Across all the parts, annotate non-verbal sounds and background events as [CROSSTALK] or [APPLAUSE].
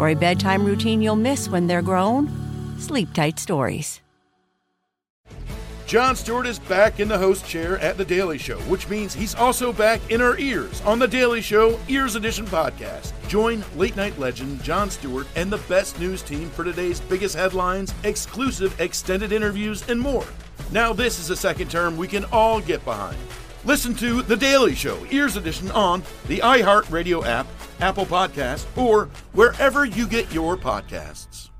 For a bedtime routine you'll miss when they're grown, Sleep Tight Stories. Jon Stewart is back in the host chair at The Daily Show, which means he's also back in our ears on The Daily Show Ears Edition podcast. Join late night legend Jon Stewart and the best news team for today's biggest headlines, exclusive extended interviews, and more. Now, this is a second term we can all get behind. Listen to The Daily Show Ears Edition on the iHeartRadio app, Apple Podcast, or wherever you get your podcasts.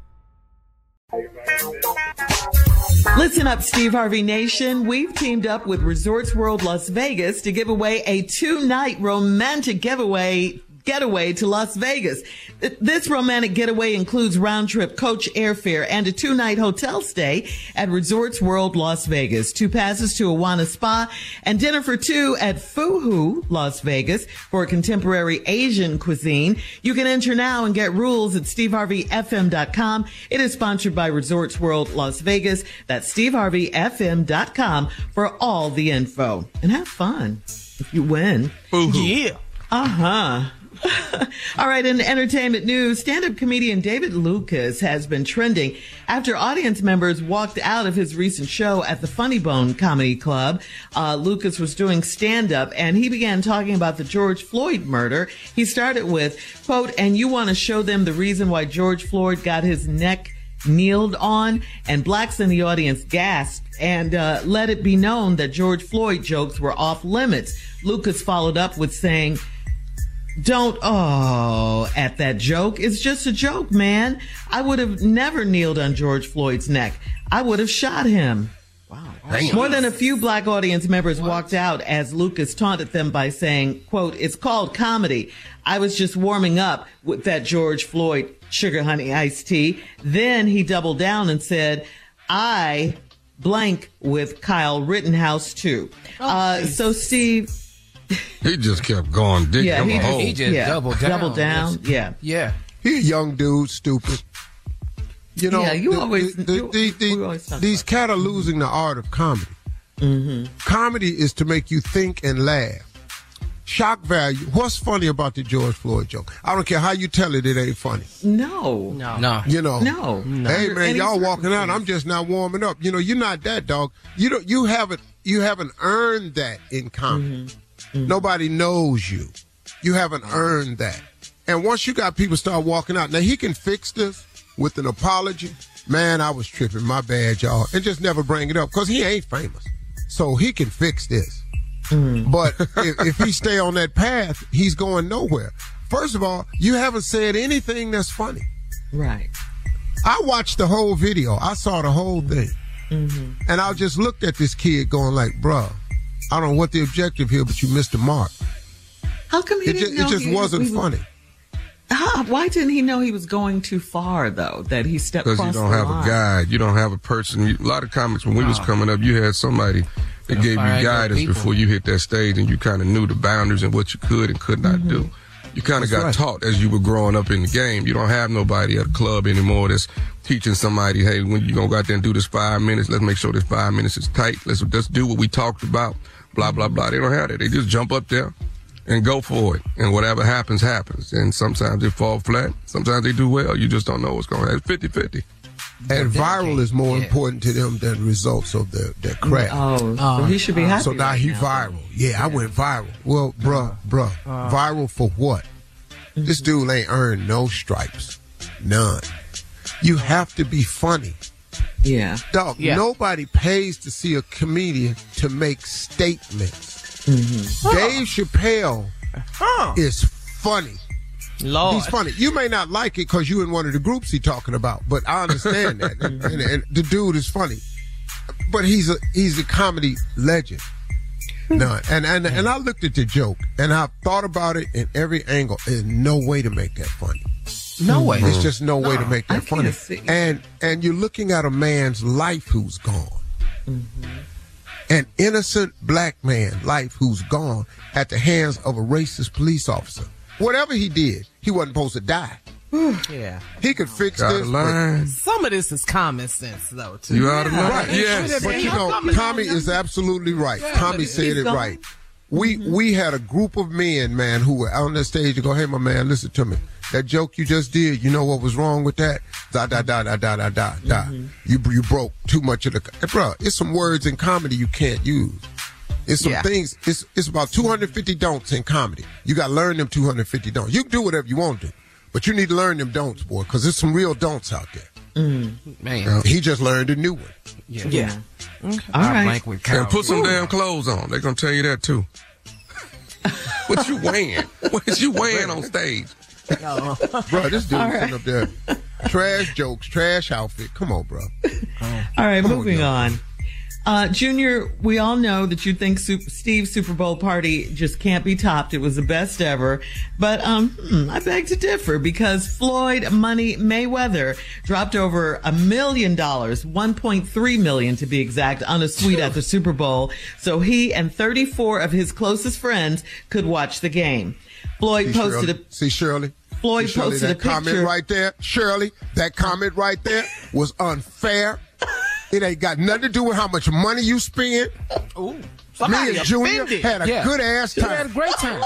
Listen up, Steve Harvey Nation. We've teamed up with Resorts World Las Vegas to give away a two night romantic giveaway getaway to Las Vegas. This romantic getaway includes round trip coach airfare and a two night hotel stay at Resorts World Las Vegas. Two passes to Awana Spa and dinner for two at Fuhu Las Vegas for contemporary Asian cuisine. You can enter now and get rules at steveharveyfm.com. It is sponsored by Resorts World Las Vegas. That's steveharveyfm.com for all the info and have fun if you win. Yeah. Uh huh. [LAUGHS] All right, in entertainment news, stand-up comedian David Lucas has been trending after audience members walked out of his recent show at the Funny Bone Comedy Club. Uh, Lucas was doing stand-up and he began talking about the George Floyd murder. He started with, quote, and you want to show them the reason why George Floyd got his neck kneeled on and blacks in the audience gasped and uh, let it be known that George Floyd jokes were off limits. Lucas followed up with saying, don't oh at that joke. It's just a joke, man. I would have never kneeled on George Floyd's neck. I would have shot him. Wow. Damn. More than a few black audience members walked out as Lucas taunted them by saying, quote, it's called comedy. I was just warming up with that George Floyd sugar honey iced tea. Then he doubled down and said, I blank with Kyle Rittenhouse too. uh, so Steve, [LAUGHS] He just kept going, digging yeah, he, a. He just yeah, doubled down. Double down. Yeah. Yeah. He a young dude, stupid. You know, Yeah, you the- always- the- you- the- the- always these about cat are losing the art of comedy. Mm-hmm. Comedy is to make you think and laugh. Shock value. What's funny about the George Floyd joke? I don't care how you tell it, it ain't funny. No. No. No. You know, No. Hey man, y'all walking out. I'm just not warming up. You know, you're not that dog. You don't. You haven't. You haven't earned that in comedy. Mm-hmm. Nobody knows you. You haven't earned that. And once you got people start walking out, now he can fix this with an apology. Man, I was tripping. My bad, y'all. And just never bring it up because he ain't famous. So he can fix this. Mm. But [LAUGHS] if, if he stay on that path, he's going nowhere. First of all, you haven't said anything that's funny. Right. I watched the whole video. I saw the whole thing. Mm-hmm. And I just looked at this kid going like, bruh, I don't know what the objective here, but you missed the mark. How come he It didn't just, it just he- wasn't he was- funny. How, why didn't he know he was going too far though? That he stepped Because you don't have line? a guide. You don't have a person. You, a lot of comics, when we was Oh. coming up, you had somebody that gave you guidance before you hit that stage and you kind of knew the boundaries and what you could and could not do. Mm-hmm. You kind of got right. taught as you were growing up in the game. You don't have nobody at a club anymore that's teaching somebody, hey, when you gonna go out there and do this five minutes, let's make sure this five minutes is tight. Let's just do what we talked about. Blah blah blah. They don't have that. They just jump up there and go for it, and whatever happens, happens. And sometimes they fall flat. Sometimes they do well. You just don't know what's going to happen. 50-50. And viral is more important to them than results of their, their craft. Oh, so oh. he should be happy. So now right he now. viral. Yeah, I went viral. Well, bruh, bruh, uh. viral for what? This mm-hmm. dude ain't earned no stripes. None. You have to be funny. Yeah. Dog, Yeah. nobody pays to see a comedian to make statements. Mm-hmm. Dave Chappelle is funny. Lord. He's funny. You may not like it because you in one of the groups he talking about, but I understand that. and, [LAUGHS] mm-hmm. and- and the dude is funny, but he's a he's a comedy legend. Hmm. None. And and and I looked at the joke and I thought about it in every angle. There's no way to make that funny. No mm-hmm. way. It's just no way to make I that funny. can't see- And and you're looking at a man's life who's gone. Mm-hmm. An innocent black man life who's gone at the hands of a racist police officer. Whatever he did, he wasn't supposed to die. [SIGHS] Yeah. He could fix Got this. a but- line. Some of this is common sense, though, too. You out of line? Right. Yes. But you know, Tommy is absolutely right. Tommy said it gone. right. We mm-hmm. we had a group of men, man, who were on the stage to go, hey, my man, listen to me. That joke you just did, you know what was wrong with that? Da da da da da da da da. Mm-hmm. You you broke too much of the. Hey, bro, it's some words in comedy you can't use. It's some Yeah. things. It's it's about 250 don'ts in comedy. You got to learn them 250 don'ts. You can do whatever you want to, but you need to learn them don'ts, boy, because there's some real don'ts out there. Mm-hmm. Man. He just learned a new one. Yeah. Yeah. All right. Blank with And put some damn clothes on. They're gonna tell you that too. [LAUGHS] what you wearing? What you wearing on stage? Bro, this dude sitting up there. Trash jokes, trash outfit. Come on, bro. All right, Come moving yo. on. Uh, Junior, we all know that you think Sup- Steve's Super Bowl party just can't be topped. It was the best ever. But um, hmm, I beg to differ because Floyd Money Mayweather dropped over a million dollars, 1.3 million to be exact, on a suite at the Super Bowl so he and 34 of his closest friends could watch the game. Floyd See posted Shirley? a See Shirley? Floyd See Shirley, posted a picture. comment right there. Shirley, that comment right there was unfair. It ain't got nothing to do with how much money you spend. Ooh. Me and Junior offended. had a Yeah. good ass We had a time. great time.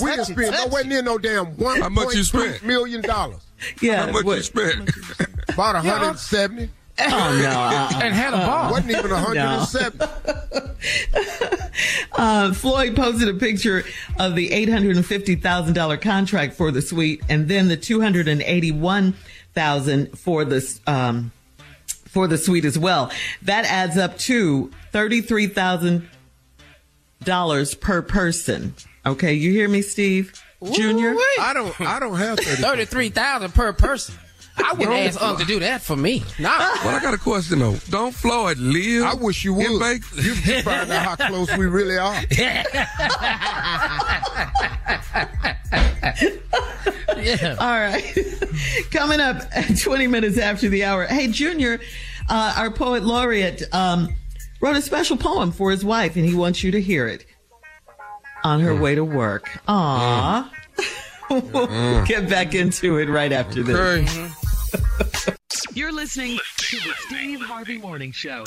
We didn't Touchy, spend nowhere near no damn one How much you point spent? million dollars. [LAUGHS] yeah, How much what- you spent? [LAUGHS] [LAUGHS] About 170. Oh no! uh-uh. And had a ball. Wasn't even 170. Uh, Floyd posted a picture of the $850,000 contract for the suite and then the 281,000 for the um, for the suite as well. That adds up to $33,000 per person. Okay, you hear me, Steve? Junior? Ooh-wee. I don't I don't have Thirty-three thousand [LAUGHS] per person. I wouldn't ask Unc to do that for me. Nah. [LAUGHS] Well, I got a question though. Don't Floyd live? I wish you would. Vegas? [LAUGHS] You can find out how close we really are. [LAUGHS] yeah. All right. Coming up at 20 minutes after the hour. Hey, Junior, uh, our poet laureate, um, wrote a special poem for his wife, and he wants you to hear it on her way to work. Aw. we'll get back into it right after this. [LAUGHS] You're listening to the Steve Harvey Morning Show.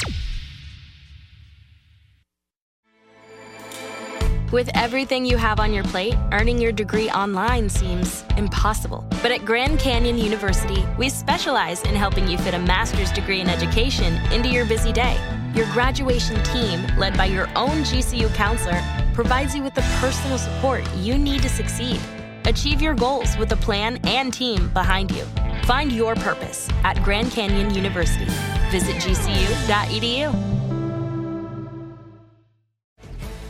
With everything you have on your plate, earning your degree online seems impossible. But at Grand Canyon University, we specialize in helping you fit a master's degree in education into your busy day. Your graduation team, led by your own GCU counselor, provides you with the personal support you need to succeed. Achieve your goals with a plan and team behind you. Find your purpose at Grand Canyon University. Visit gcu.edu.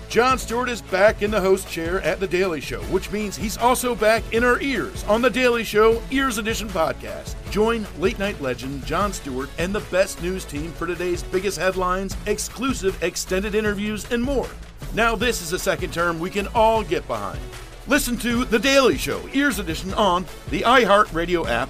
Jon Stewart is back in the host chair at The Daily Show, which means he's also back in our ears on The Daily Show Ears Edition podcast. Join late night legend Jon Stewart and the best news team for today's biggest headlines, exclusive extended interviews, and more. Now, this is a second term we can all get behind. Listen to The Daily Show Ears Edition on the iHeartRadio app,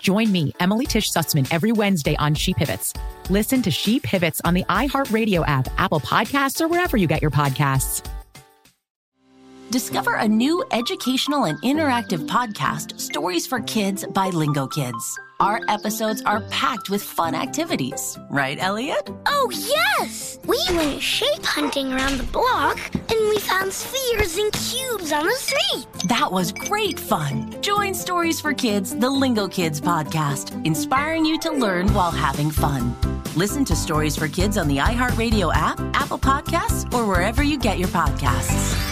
Join me, Emily Tish Sussman, every Wednesday on She Pivots. Listen to She Pivots on the iHeartRadio app, Apple Podcasts, or wherever you get your podcasts. Discover a new educational and interactive podcast, Stories for Kids by Lingo Kids. Our episodes are packed with fun activities, right, Elliot? Oh, yes! We went shape hunting around the block and we found spheres and cubes on the street. That was great fun. Join Stories for Kids, the Lingo Kids podcast, inspiring you to learn while having fun. Listen to Stories for Kids on the iHeartRadio app, Apple Podcasts, or wherever you get your podcasts.